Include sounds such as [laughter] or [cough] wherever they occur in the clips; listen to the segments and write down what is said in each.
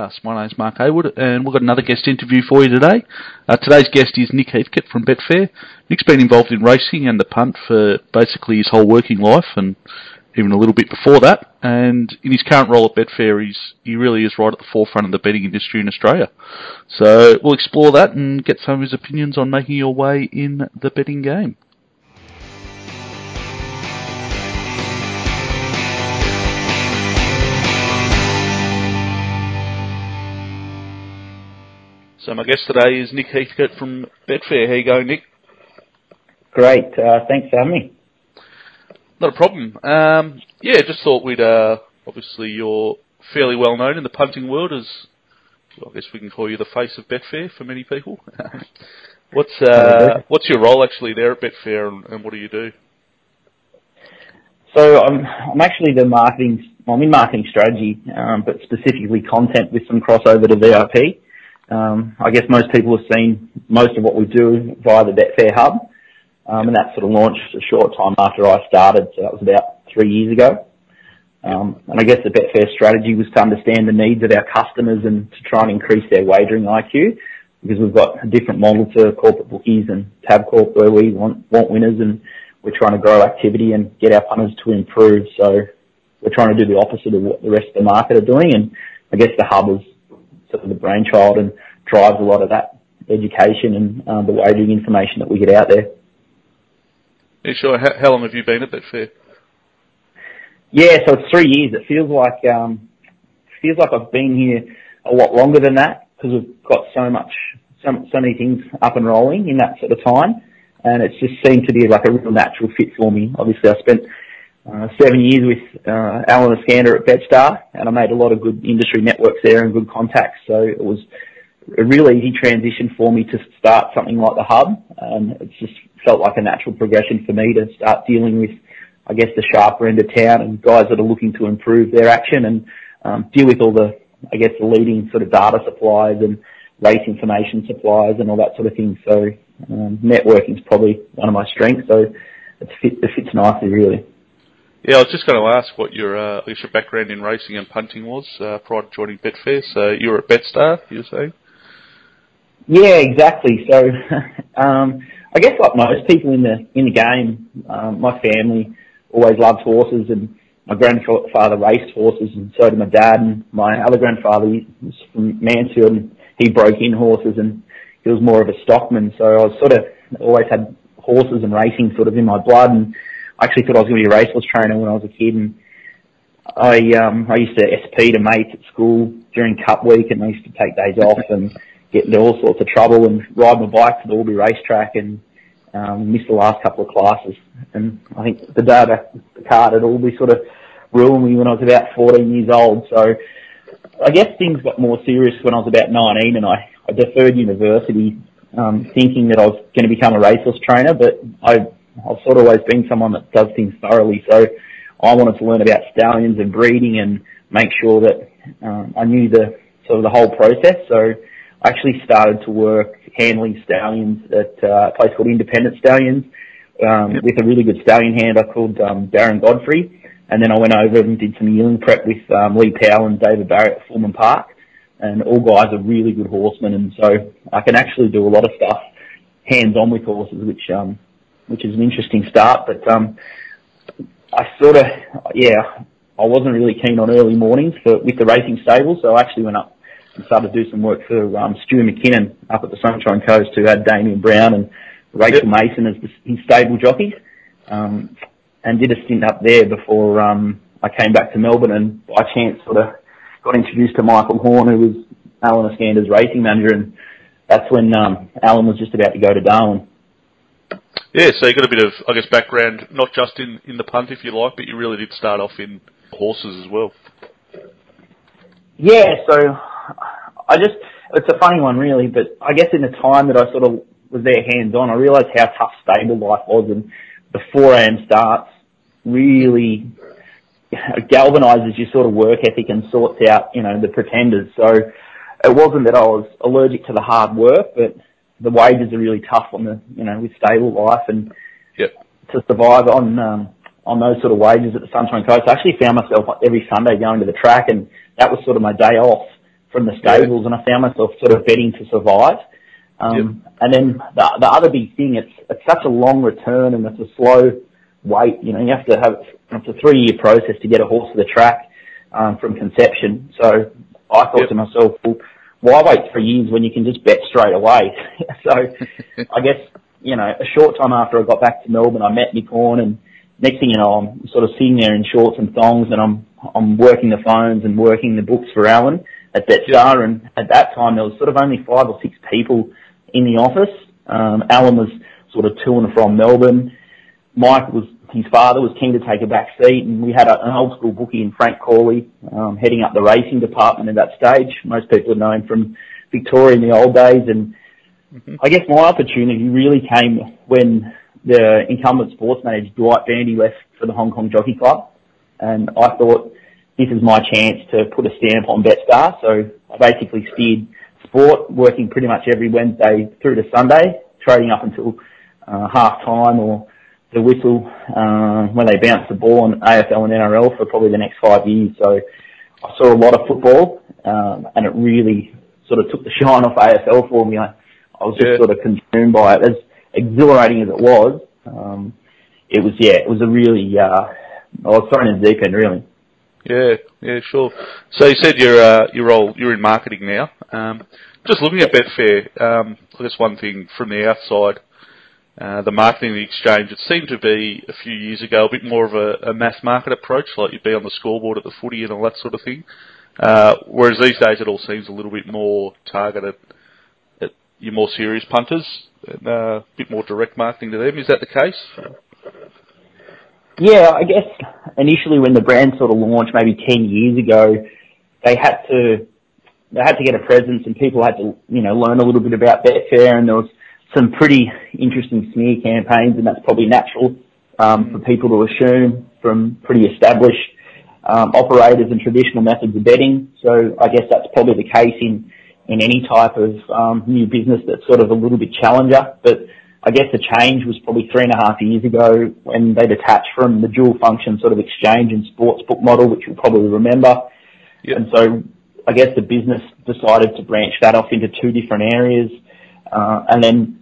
podcast. My name's Mark Haywood, and we've got another guest interview for you today. Uh, today's guest is Nick Heathcote from Betfair. Nick's been involved in racing and the punt for basically his whole working life, and even a little bit before that. And in his current role at Betfair, he's he really is right at the forefront of the betting industry in Australia. So we'll explore that and get some of his opinions on making your way in the betting game. So my guest today is Nick Heathcote from Betfair. How you going, Nick? Great. Uh, thanks for having me. Not a problem. Um, yeah, just thought we'd, uh, obviously you're fairly well known in the punting world as, well, I guess we can call you the face of Betfair for many people. [laughs] what's, uh, what's your role actually there at Betfair and, and what do you do? So I'm, I'm actually the marketing, well, I'm in marketing strategy, um, but specifically content with some crossover to VIP. Um, I guess most people have seen most of what we do via the Betfair Hub, um, and that sort of launched a short time after I started, so that was about three years ago. Um, and I guess the Betfair strategy was to understand the needs of our customers and to try and increase their wagering IQ, because we've got a different model to corporate bookies and Tabcorp where we want, want winners and we're trying to grow activity and get our punters to improve. So we're trying to do the opposite of what the rest of the market are doing. And I guess the hub is sort of the brainchild and drives a lot of that education and um, the wagering information that we get out there. Yeah, sure. How, long have you been at Betfair? Yeah, so it's three years. It feels like um, feels like I've been here a lot longer than that because we've got so much, so, so many things up and rolling in that sort of time, and it's just seemed to be like a real natural fit for me. Obviously, I spent seven years with uh, Alan Eskander at BetStar, and I made a lot of good industry networks there and good contacts. So it was a real easy transition for me to start something like the hub. it just felt like a natural progression for me to start dealing with, I guess, the sharper end of town and guys that are looking to improve their action and um, deal with all the, I guess, the leading sort of data suppliers and race information suppliers and all that sort of thing. So um, networking is probably one of my strengths. So it fits nicely, really. Yeah, I was just going to ask what your, uh, guess your background in racing and punting was uh, prior to joining Betfair. So you were at BetStar, you were saying? Yeah, exactly. So, [laughs] um, I guess like most people in the in the game, um, my family always loved horses, and my grandfather raced horses, and so did my dad. And my other grandfather was from Mansfield, and he broke in horses, and he was more of a stockman. So I was sort of always had horses and racing sort of in my blood, and Actually thought I was going to be a racehorse trainer when I was a kid, and I um I used to SP to mates at school during Cup Week, and I used to take days off and get into all sorts of trouble and ride my bike to the Albury racetrack and um, missed the last couple of classes. And I think the data the card at Albury sort of ruined me when I was about 14 years old. So I guess things got more serious when I was about 19 and I, I deferred university um, thinking that I was going to become a racehorse trainer, but I, I've sort of always been someone that does things thoroughly. So I wanted to learn about stallions and breeding and make sure that um, I knew the sort of the whole process. So I actually started to work handling stallions at uh, a place called Independent Stallions um, yep. with a really good stallion handler called um, Darren Godfrey. And then I went over and did some yearling prep with um, Lee Powell and David Barrett at Fulman Park. And all guys are really good horsemen, and so I can actually do a lot of stuff hands-on with horses, which um, which is an interesting start. But um, I sort of, yeah, I wasn't really keen on early mornings for with the racing stable, so I actually went up and started to do some work for um, Stu McKinnon up at the Sunshine Coast, who had Damien Brown and Rachel. Mason as the, his stable jockeys, um, and did a stint up there before um, I came back to Melbourne, and by chance sort of got introduced to Michael Horn, who was Alan Eskander's racing manager, and that's when um, Alan was just about to go to Darwin. Yeah, so you got a bit of, I guess, background, not just in, in the punt, if you like, but you really did start off in horses as well. Yeah, so I just, it's a funny one really, but I guess in the time that I sort of was there hands on, I realised how tough stable life was and the 4am starts really galvanises your sort of work ethic and sorts out, you know, the pretenders. So it wasn't that I was allergic to the hard work, but the wages are really tough on the, you know, with stable life and yep. to survive on, um, on those sort of wages at the Sunshine Coast. I actually found myself every Sunday going to the track and that was sort of my day off from the stables, and I found myself sort of betting to survive. Um, yep. And then the, the other big thing, it's it's such a long return and it's a slow wait. You know, you have to have it's a three year process to get a horse to the track um, from conception. So I thought yep. to myself, well, why wait three years when you can just bet straight away? [laughs] so [laughs] I guess you know, a short time after I got back to Melbourne, I met Nick Horn, and next thing you know, I'm sort of sitting there in shorts and thongs, and I'm I'm working the phones and working the books for Alan at BetStar, and at that time there was sort of only five or six people in the office. Um, Alan was sort of to and from Melbourne. Mike was his father was keen to take a back seat, and we had a, an old school bookie in Frank Corley um, heading up the racing department at that stage. Most people know him from Victoria in the old days, and mm-hmm. I guess my opportunity really came when the incumbent sports manager Dwight Bandy left for the Hong Kong Jockey Club, and I thought this is my chance to put a stamp on BetStar. So I basically steered sport, working pretty much every Wednesday through to Sunday, trading up until uh, half time or the whistle uh, when they bounce the ball on AFL and NRL for probably the next five years. So I saw a lot of football, um, and it really sort of took the [laughs] shine off AFL for me. I, I was just yeah. sort of consumed by it. As exhilarating as it was, um, it was yeah, it was a really uh, I was thrown in the deep end really. Yeah, yeah, sure. So you said you're uh, you're role you're in marketing now. Um, just looking at Betfair, um, I guess one thing from the outside, uh, the marketing of the exchange, it seemed to be a few years ago a bit more of a, a mass market approach, like you'd be on the scoreboard at the footy and all that sort of thing. Uh, whereas these days it all seems a little bit more targeted at your more serious punters, and, uh, a bit more direct marketing to them. Is that the case? Yeah, I guess initially when the brand sort of launched, maybe ten years ago, they had to they had to get a presence, and people had to you know learn a little bit about Betfair, and there was some pretty interesting smear campaigns, and that's probably natural um, for people to assume from pretty established um, operators and traditional methods of betting. So I guess that's probably the case in in any type of um, new business that's sort of a little bit challenger, but I guess the change was probably three and a half years ago when they detached from the dual function sort of exchange and sports book model, which you'll probably remember. Yep. And so I guess the business decided to branch that off into two different areas. Uh, and then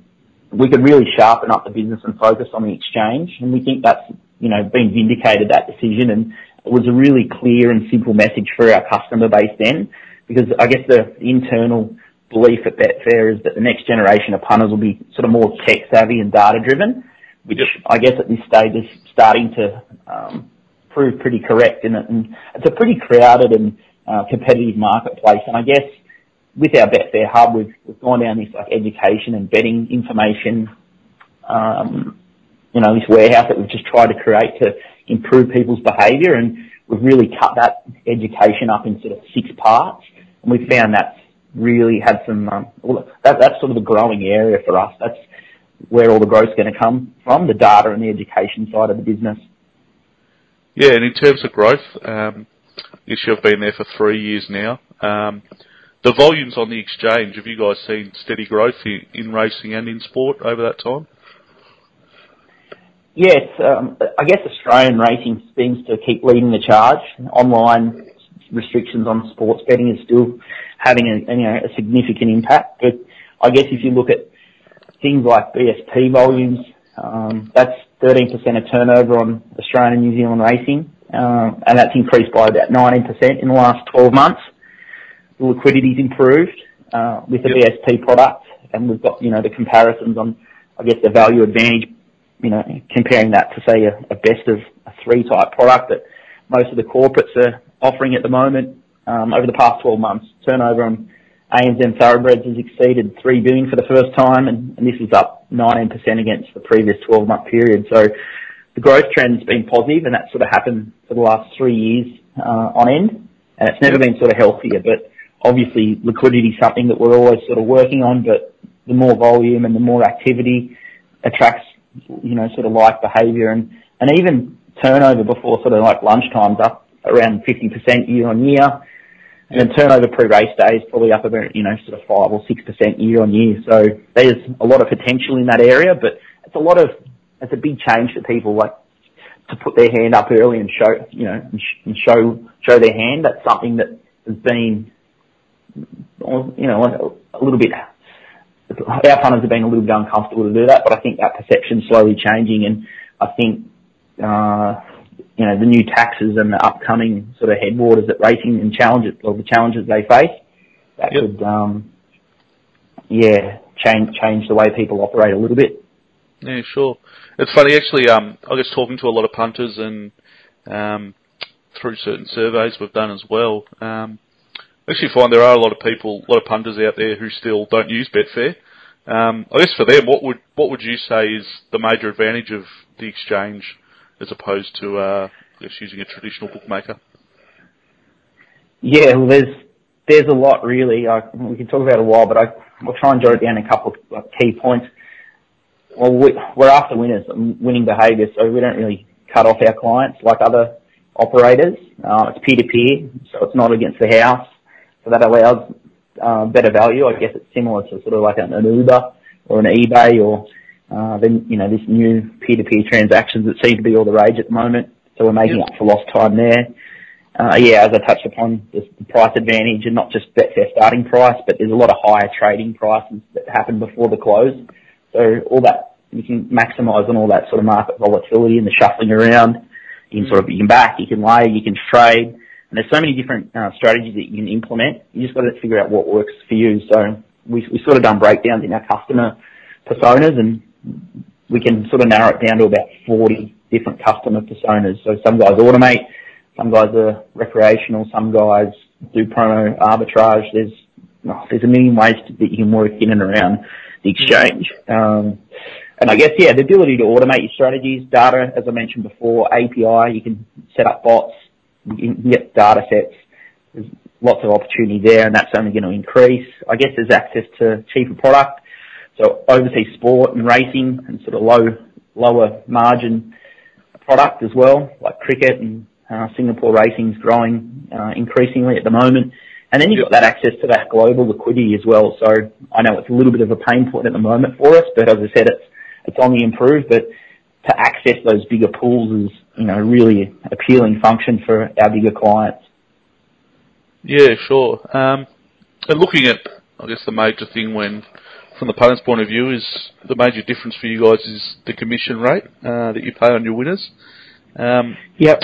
we could really sharpen up the business and focus on the exchange. And we think that's, you know, been vindicated, that decision. And it was a really clear and simple message for our customer base then, because I guess the internal belief at Betfair is that the next generation of punters will be sort of more tech savvy and data driven, which I guess at this stage is starting to um, prove pretty correct. And, and it's a pretty crowded and uh, competitive marketplace. And I guess with our Betfair hub, we've, gone down this like education and betting information, um, you know, this warehouse that we've just tried to create to improve people's behaviour. And we've really cut that education up in sort of six parts. And we've found that's really had some, um, well, that's sort of the growing area for us. That's where all the growth's going to come from, the data and the education side of the business. Yeah, and in terms of growth, um, you have been there for three years now. Um, the volumes on the exchange, have you guys seen steady growth in, in racing and in sport over that time? Yes, um, I guess Australian racing seems to keep leading the charge. Online restrictions on sports betting is still having a, you know, a significant impact. But I guess if you look at things like BSP volumes, um, that's 13% of turnover on Australian and New Zealand racing, uh, and that's increased by about 19% in the last 12 months. The liquidity's improved uh, with the. BSP product, and we've got you know the comparisons on, I guess, the value advantage. You know, comparing that to say a, best of three type product that most of the corporates are offering at the moment. Um, over the past 12 months, turnover on ANZ Thoroughbreds has exceeded 3 billion for the first time, and, and this is up 19% against the previous 12-month period. So the growth trend's been positive, and that's sort of happened for the last three years uh, on end, and it's never been sort of healthier. But obviously, liquidity is something that we're always sort of working on. But the more volume and the more activity attracts, you know, sort of like behaviour, and even turnover before sort of like lunchtime's up around 50% year on year. And then turnover pre-race day is probably up about, you know, sort of 5 or 6% year on year. So there's a lot of potential in that area, but it's a lot of, it's a big change for people like to put their hand up early and show, you know, and, show, show their hand. That's something that has been, a little bit. Our punters have been a little bit uncomfortable to do that, but I think that perception's slowly changing, and I think, uh, you know, the new taxes and the upcoming sort of headwaters that racing and challenges or the challenges they face, that could, um, yeah, change change the way people operate a little bit. Yeah, sure. It's funny actually. Um, I guess talking to a lot of punters and um, through certain surveys we've done as well. Actually find there are a lot of people, a lot of punters out there who still don't use Betfair. Um, I guess for them, what would what would you say is the major advantage of the exchange as opposed to, uh, guess, using a traditional bookmaker? Yeah, well, there's there's a lot really. I, we can talk about it a while, but I, will try and jot it down a couple of key points. Well, we, we're after winners, winning behaviour, so we don't really cut off our clients like other operators. Uh, it's peer-to-peer, so it's not against the house. So that allows uh, better value. I guess it's similar to sort of like an, Uber or an eBay or uh, then you know this new peer-to-peer transactions that seem to be all the rage at the moment. So we're making up for lost time there. Uh, yeah, as I touched upon, the price advantage and not just Betfair starting price, but there's a lot of higher trading prices that happen before the close. So all that you can maximise on all that sort of market volatility and the shuffling around. You can sort of you can back, you can lay, you can trade, there's so many different uh, strategies that you can implement. You just got to figure out what works for you. So we we sort of done breakdowns in our customer personas, and we can sort of narrow it down to about 40 different customer personas. So some guys automate, some guys are recreational, some guys do promo arbitrage. There's oh, there's a million ways that you can work in and around the exchange. Um, and I guess, yeah, the ability to automate your strategies, data, as I mentioned before, API, you can set up bots, you can get data sets. There's lots of opportunity there, and that's only going to increase. I guess there's access to cheaper product. So overseas sport and racing and sort of low, lower margin product as well, like cricket and uh, Singapore racing's growing uh, increasingly at the moment. And then you've got that access to that global liquidity as well. So I know it's a little bit of a pain point at the moment for us, but as I said, it's on the improve. But to access those bigger pools is you know really appealing function for our bigger clients. Yeah, sure. Um, and looking at, I guess the major thing when, from the punters' point of view, is the major difference for you guys is the commission rate uh, that you pay on your winners. Um, yep.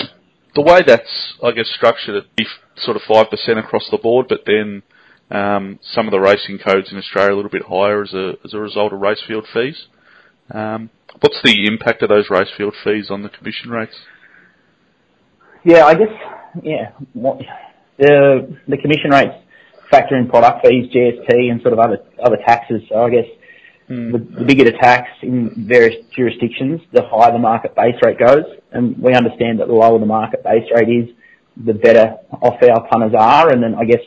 The way that's, I guess, structured, it'd sort of five percent across the board, but then um, some of the racing codes in Australia are a little bit higher as a as a result of race field fees. Um, what's the impact of those race field fees on the commission rates? Yeah, I guess yeah. What, the the commission rates factor in product fees, GST, and sort of other other taxes. So I guess mm. the, the bigger the tax in various jurisdictions, the higher the market base rate goes. And we understand that the lower the market base rate is, the better off our punters are. And then I guess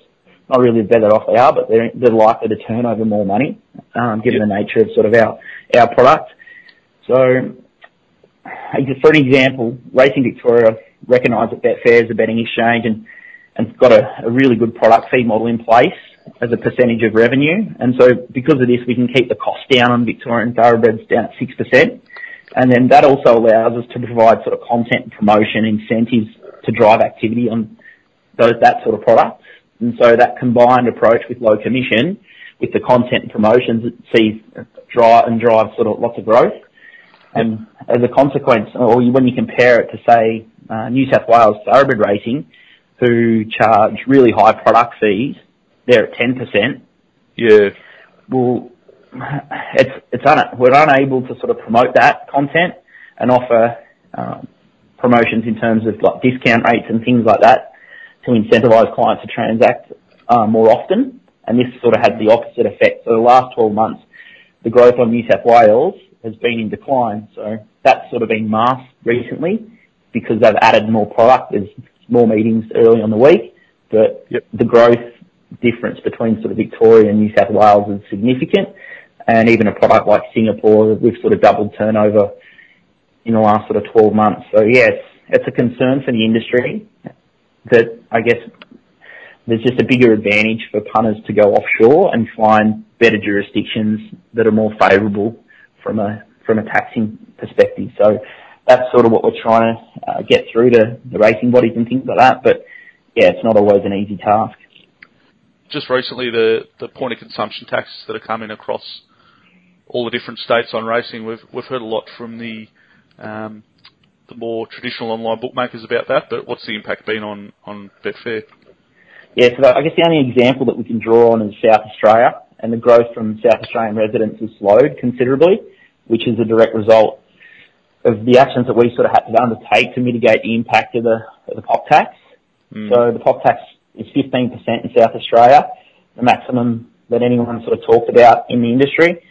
not really the better off they are, but they're, they're likely to turn over more money, um, given yep. the nature of sort of our, our product. So, for an example, Racing Victoria recognise that Betfair is a betting exchange and, and got a, a really good product fee model in place as a percentage of revenue. And so because of this, we can keep the cost down on Victorian thoroughbreds down at 6%. And then that also allows us to provide sort of content promotion incentives to drive activity on those, that sort of products. And so that combined approach with low commission, with the content and promotions, it sees drive and drive sort of lots of growth. And as a consequence, or when you compare it to say uh, New South Wales thoroughbred racing, who charge really high product fees, they're at ten percent. Yeah. Well, it's it's un- we're unable to sort of promote that content and offer um, promotions in terms of like discount rates and things like that to incentivize clients to transact uh, more often. And this sort of had the opposite effect. So the last 12 months, the growth on New South Wales has been in decline. So that's sort of been masked recently because they've added more product. There's more meetings early on the week, but yep. the growth difference between sort of Victoria and New South Wales is significant. And even a product like Singapore, we've sort of doubled turnover in the last sort of 12 months. So yes, it's a concern for the industry that I guess there's just a bigger advantage for punters to go offshore and find better jurisdictions that are more favourable from a from a taxing perspective. So that's sort of what we're trying to uh, get through to the racing bodies and things like that. But yeah, it's not always an easy task. just recently the the point of consumption taxes that are coming across all the different states on racing. We've we've heard a lot from the um, the more traditional online bookmakers about that, but what's the impact been on on Betfair? Yeah, so I guess the only example that we can draw on is South Australia, and the growth from South Australian residents has slowed considerably, which is a direct result of the actions that we sort of had to undertake to mitigate the impact of the of the pop tax. Mm. So the pop tax is 15% in South Australia, the maximum that anyone sort of talked about in the industry.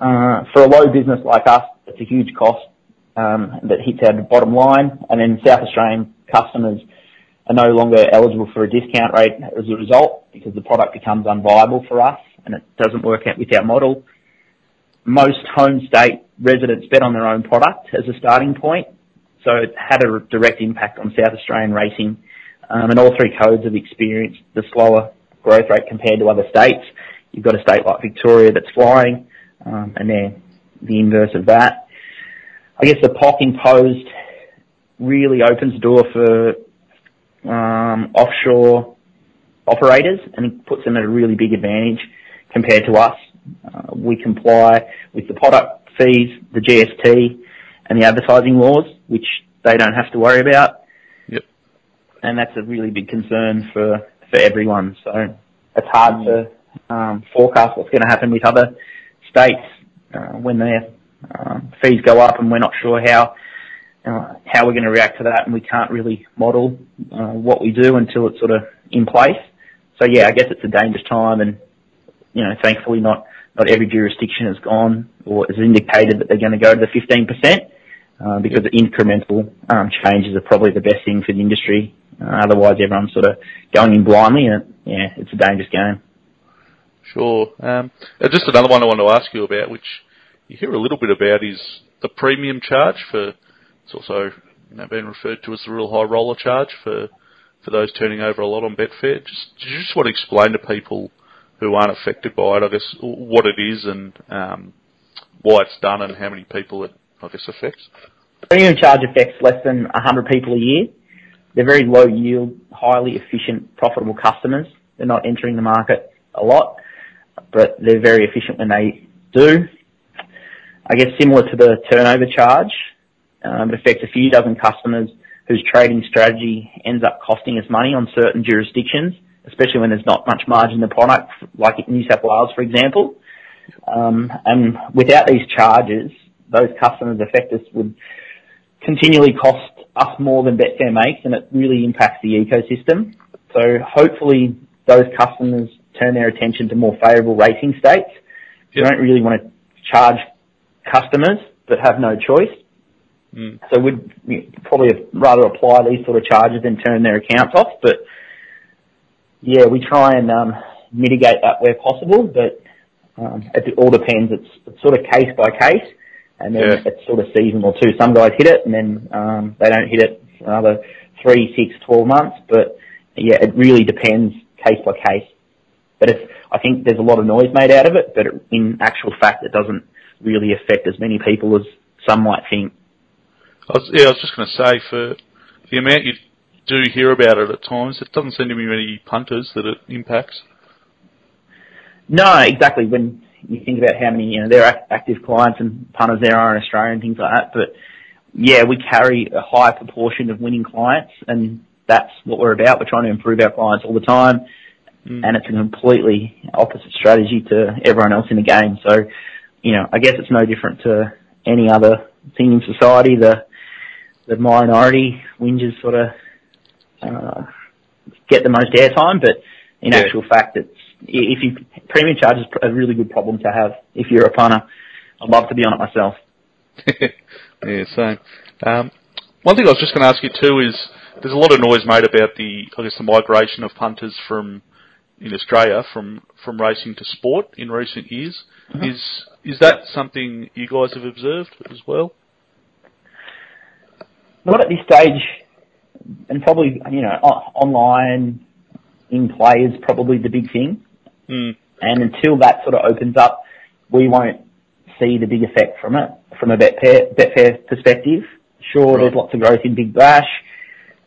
Uh, for a low business like us, it's a huge cost that hits our bottom line, and then South Australian customers are no longer eligible for a discount rate as a result because the product becomes unviable for us and it doesn't work out with our model. Most home state residents bet on their own product as a starting point, so it had a direct impact on South Australian racing, um, and all three codes have experienced the slower growth rate compared to other states. You've got a state like Victoria that's flying, um, and they're the inverse of that. I guess the POC imposed really opens the door for um, offshore operators and puts them at a really big advantage compared to us. Uh, we comply with the product fees, the GST, and the advertising laws, which they don't have to worry about. Yep. And that's a really big concern for, for everyone. So it's hard to um, forecast what's going to happen with other states uh, when their uh, fees go up, and we're not sure how uh, how we're going to react to that, and we can't really model uh, what we do until it's sort of in place. So yeah, I guess it's a dangerous time, and you know, thankfully not every jurisdiction has gone or has indicated that they're going to go to the 15%. Uh, because the incremental um, changes are probably the best thing for the industry. Otherwise, everyone's sort of going in blindly, and yeah, it's a dangerous game. Sure. Um, just another one I want to ask you about, which you hear a little bit about, is the premium charge for it's also you know, been referred to as the real high roller charge for for those turning over a lot on Betfair. Just you just want to explain to people who aren't affected by it, I guess, what it is and um, why it's done and how many people it, I guess, affects? Premium charge affects less than 100 people a year. They're very low yield, highly efficient, profitable customers. They're not entering the market a lot, but they're very efficient when they do. I guess similar to the turnover charge, um, it affects a few dozen customers whose trading strategy ends up costing us money on certain jurisdictions, especially when there's not much margin in the product, like in New South Wales, for example. Um, and without these charges, those customers affect us would continually cost us more than Betfair makes, and it really impacts the ecosystem. So hopefully those customers turn their attention to more favourable racing states. We don't really want to charge customers that have no choice. Mm. So we'd probably rather apply these sort of charges than turn their accounts off. But yeah, we try and um, mitigate that where possible, but um, it all depends. It's, it's sort of case by case, and then yeah. it's sort of seasonal too. Some guys hit it, and then um, they don't hit it for another three, six, twelve months. But yeah, it really depends case by case. But it's, I think there's a lot of noise made out of it, but in actual fact, it doesn't really affect as many people as some might think. I was, yeah, I was just going to say for the amount you do hear about it at times, it doesn't seem to be many punters that it impacts. No, exactly. When you think about how many you know there are active clients and punters there are in Australia and things like that, but yeah, we carry a high proportion of winning clients, and that's what we're about. We're trying to improve our clients all the time, mm. and it's a completely opposite strategy to everyone else in the game. So, you know, I guess it's no different to any other thing in society. The the minority whinges sort of uh, get the most airtime, but in yeah. actual fact, it's if you premium charge is a really good problem to have if you're a punter. I'd love to be on it myself. [laughs] yeah, same. Um, one thing I was just going to ask you too is there's a lot of noise made about the I guess the migration of punters from in Australia from from racing to sport in recent years. Mm-hmm. Is is that something you guys have observed as well? Not at this stage, and probably you know online in play is probably the big thing. Mm. And until that sort of opens up, we won't see the big effect from it from a Betfair, Betfair perspective. Sure, right. there's lots of growth in Big Bash.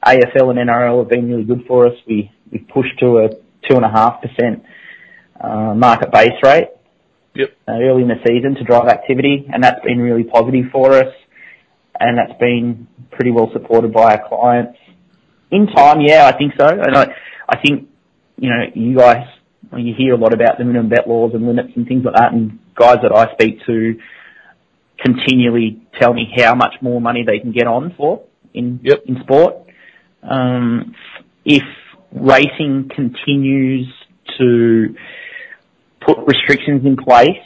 AFL and NRL have been really good for us. We we pushed to a two and a half percent uh, market base rate Yep. uh, early in the season to drive activity, and that's been really positive for us, and that's been pretty well supported by our clients. In time, yeah, I think so, and I, I think, you know, you guys, you hear a lot about the minimum bet laws and limits and things like that, and guys that I speak to continually tell me how much more money they can get on for in Yep. in sport. Um, if racing continues to put restrictions in place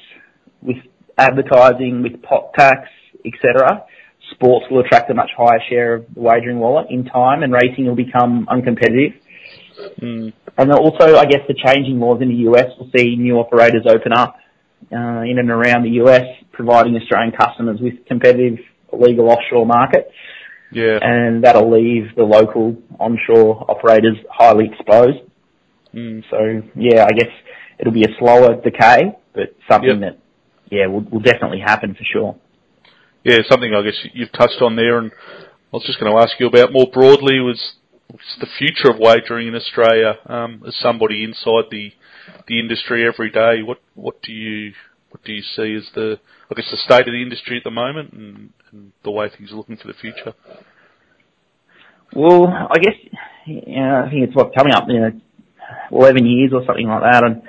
with advertising, with pot tax, etc., sports will attract a much higher share of the wagering wallet in time, and racing will become uncompetitive. Mm. And also, I guess the changing laws in the US will see new operators open up uh, in and around the US, providing Australian customers with competitive legal offshore markets, Yeah. and that'll leave the local onshore operators highly exposed. Mm. So yeah, I guess it'll be a slower decay, but something that yeah will, will definitely happen for sure. Yeah, something I guess you've touched on there, and I was just going to ask you about more broadly was the future of wagering in Australia. Um, as somebody inside the the industry every day, what what do you what do you see as the I guess the state of the industry at the moment, and, and the way things are looking for the future? Well, I guess you know, I think it's what's coming up, you know, eleven years or something like that. And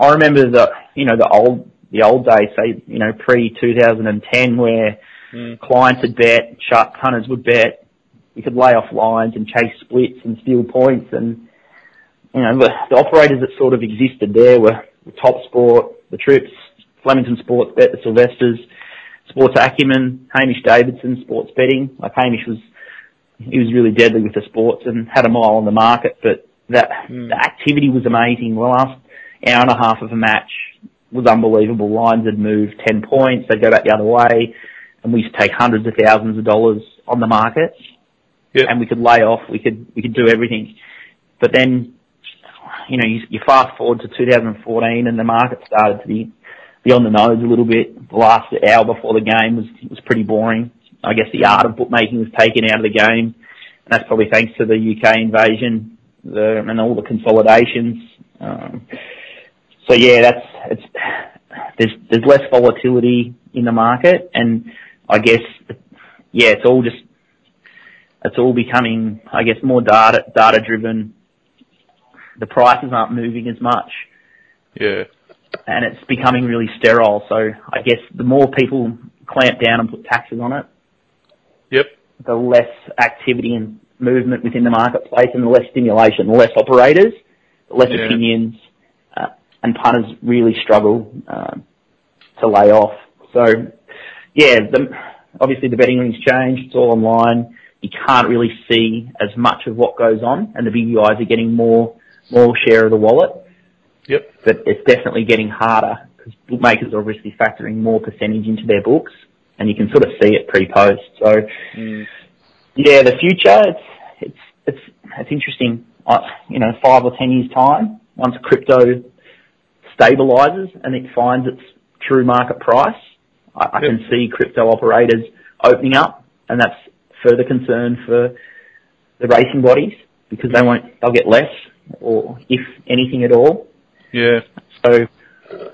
I- remember the you know the old the old days, say you know pre two thousand and ten, where Mm. clients would bet, sharp punters would bet. We could lay off lines and chase splits and steal points, and you know the, the operators that sort of existed there were the Top Sport, the Trips, Flemington Sports Bet, the Sylvesters, Sports Acumen, Hamish Davidson, Sports Betting. Like Hamish was he was really deadly with the sports and had a mile on the market, but that Mm. the activity was amazing. The last hour and a half of a match was unbelievable. Lines had moved ten points, they'd go back the other way, and we used to take hundreds of thousands of dollars on the market, Yeah. and we could lay off, we could we could do everything. But then, you know, you, you fast forward to 2014, and the market started to be be on the nose a little bit. The last hour before the game was was pretty boring. I guess the art of bookmaking was taken out of the game. And that's probably thanks to the UK invasion and all the consolidations. Um, so yeah, that's it's there's there's less volatility in the market, and I guess yeah, it's all just it's all becoming I guess more data data driven. The prices aren't moving as much Yeah. And it's becoming really sterile. So I guess the more people clamp down and put taxes on it, Yep. the less activity and movement within the marketplace and the less stimulation, the less operators, the less Yeah. opinions, uh, and punters really struggle um, to lay off. So, yeah, the, obviously the betting ring's changed. It's all online. You can't really see as much of what goes on, and the big guys are getting more more share of the wallet. But it's definitely getting harder because bookmakers are obviously factoring more percentage into their books, and you can sort of see it pre-post. So, Mm. yeah, the future, it's it's it's it's interesting. You know, five or ten years time, once crypto stabilizes and it finds its true market price, I, I Yep. can see crypto operators opening up, and that's further concern for the racing bodies because they won't they'll get less or if anything at all. Yeah. So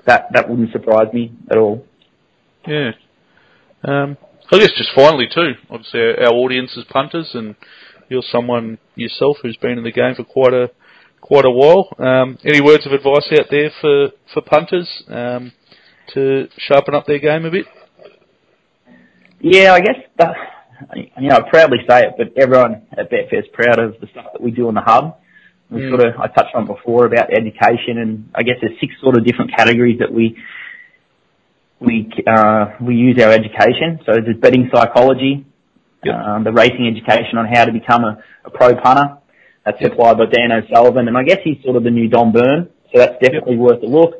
that that wouldn't surprise me at all. Yeah. Um, I guess just finally too, obviously our, our audience is punters, and you're someone yourself who's been in the game for quite a quite a while. Um, any words of advice out there for for punters um, to sharpen up their game a bit? Yeah, I guess that, you know, I proudly say it, but everyone at Betfair is proud of the stuff that we do on the hub. We Mm. sort of, I touched on before about education, and I guess there's six sort of different categories that we we uh, we use our education. So there's betting psychology, Yep. um, the racing education on how to become a, a pro punter. That's Yep. supplied by Dan O'Sullivan, and I guess he's sort of the new Dom Beirne, so that's definitely worth a look.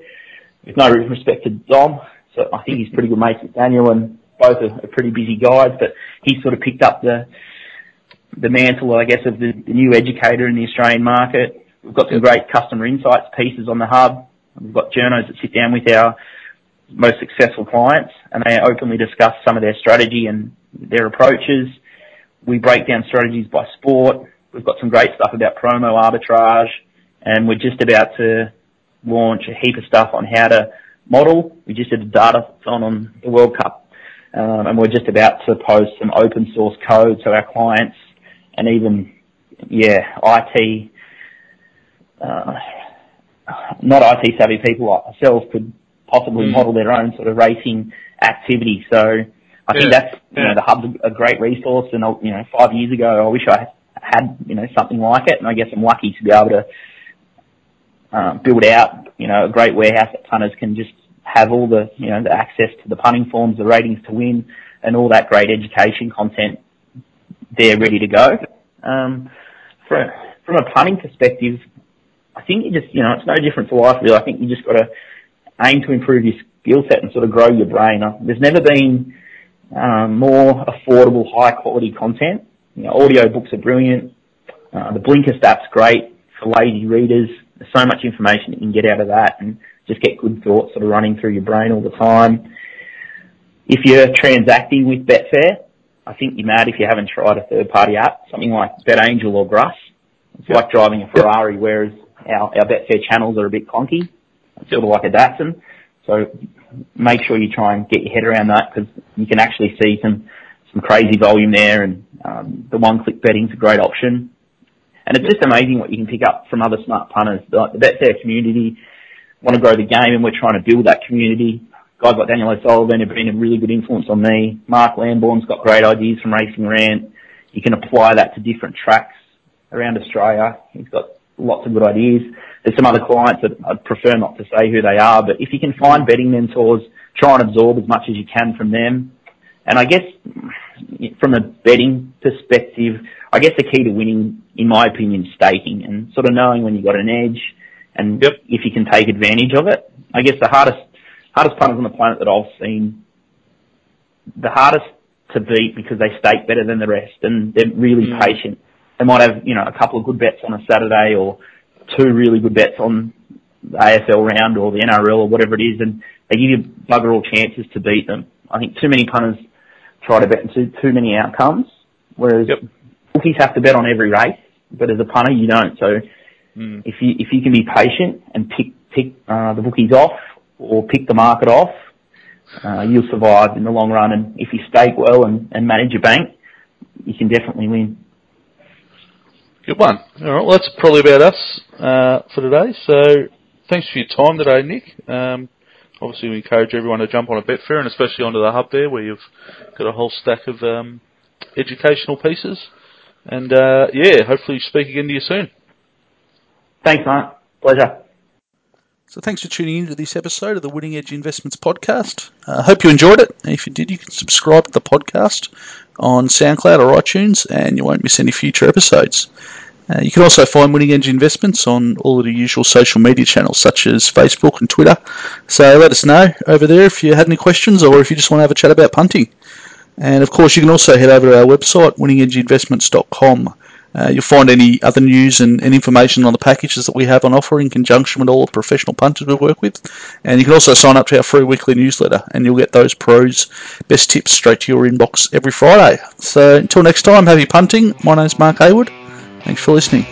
With no respect to Dom, so I think he's pretty good mates with Daniel, and both are, are pretty busy guys. But he sort of picked up the the mantle, I guess, of the, new educator in the Australian market. We've got some great customer insights pieces on the hub. We've got journos that sit down with our most successful clients and they openly discuss some of their strategy and their approaches. We break down strategies by sport. We've got some great stuff about promo arbitrage, and we're just about to launch a heap of stuff on how to model. We just did a data on on the World Cup, um, and we're just about to post some open source code so our clients and even yeah IT. Uh, not IT savvy people like ourselves could possibly mm. model their own sort of racing activity. So I yeah. think that's you yeah. know the hub's a great resource, and you know five years ago I wish I had you know something like it, and I guess I'm lucky to be able to um, build out you know a great warehouse that punters can just have all the you know the access to the punting forms, the ratings to win, and all that great education content there ready to go. Um, from from a punting perspective, I think you just you know it's no different to life really. I think you just got to aim to improve your skill set and sort of grow your brain. There's never been um, more affordable, high quality content. You know, audio books are brilliant. Uh, the Blinkist app's great for lazy readers. There's so much information you can get out of that and just get good thoughts sort of running through your brain all the time. If you're transacting with Betfair, I think you're mad if you haven't tried a third party app, something like BetAngel or Gruss. It's like driving a Ferrari, whereas our, our Betfair channels are a bit clunky. Sort of like a Datsun. So make sure you try and get your head around that because you can actually see some, some crazy volume there and um, the one-click betting's a great option. And it's just amazing what you can pick up from other smart punters. Like the Betfair community want to grow the game and we're trying to build that community. Guys like Daniel O'Sullivan have been a really good influence on me. Mark Lamborn's got great ideas from Racing Rant. You can apply that to different tracks around Australia. He's got lots of good ideas. There's some other clients that I'd prefer not to say who they are, but if you can find betting mentors, try and absorb as much as you can from them. And I guess from a betting perspective, I guess the key to winning, in my opinion, is staking and sort of knowing when you've got an edge and yep. if you can take advantage of it. I guess the hardest, hardest punters on the planet that I've seen, the hardest to beat because they stake better than the rest and they're really mm. patient. They might have, you know, a couple of good bets on a Saturday or two really good bets on the AFL round or the NRL or whatever it is, and they give you bugger all chances to beat them. I think too many punters try to bet into too many outcomes, whereas yep. bookies have to bet on every race, but as a punter you don't. So mm. if you if you can be patient and pick pick uh, the bookies off or pick the market off, uh, you'll survive in the long run. And if you stake well and, and manage your bank, you can definitely win. Good one. All right, well, that's probably about us uh, for today. So thanks for your time today, Nick. Um, obviously, we encourage everyone to jump on a Betfair, and especially onto the hub there, where you've got a whole stack of um, educational pieces. And uh, yeah, hopefully speak again to you soon. Thanks, mate. Pleasure. So thanks for tuning in to this episode of the Winning Edge Investments podcast. I uh, hope you enjoyed it. If you did, you can subscribe to the podcast on SoundCloud or iTunes, and you won't miss any future episodes. Uh, you can also find Winning Edge Investments on all of the usual social media channels such as Facebook and Twitter. So let us know over there if you had any questions or if you just want to have a chat about punting. And of course, you can also head over to our website, winningedgeinvestments.com. Uh, you'll find any other news and, and, information on the packages that we have on offer in conjunction with all the professional punters we work with. And you can also sign up to our free weekly newsletter, and you'll get those pros' best tips straight to your inbox every Friday. So until next time, happy punting. My name's Mark Haywood. Thanks for listening.